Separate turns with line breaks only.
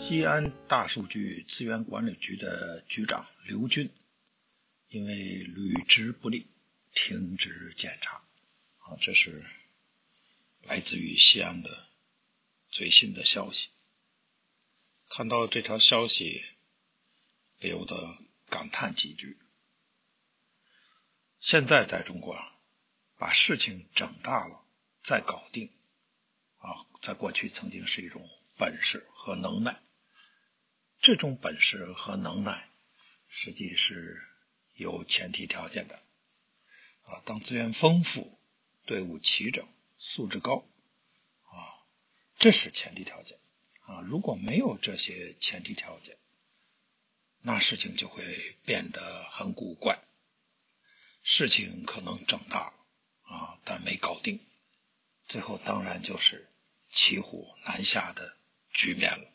西安大数据资源管理局的局长刘军，因为履职不力，停职检查。啊，这是来自于西安的最新的消息。看到这条消息，不由得感叹几句：现在在中国，把事情整大了再搞定，啊，在过去曾经是一种本事和能耐。这种本事和能耐，实际是有前提条件的。啊，当资源丰富、队伍齐整、素质高，啊，这是前提条件。啊，如果没有这些前提条件，那事情就会变得很古怪。事情可能整大了，啊，但没搞定，最后当然就是骑虎难下的局面了。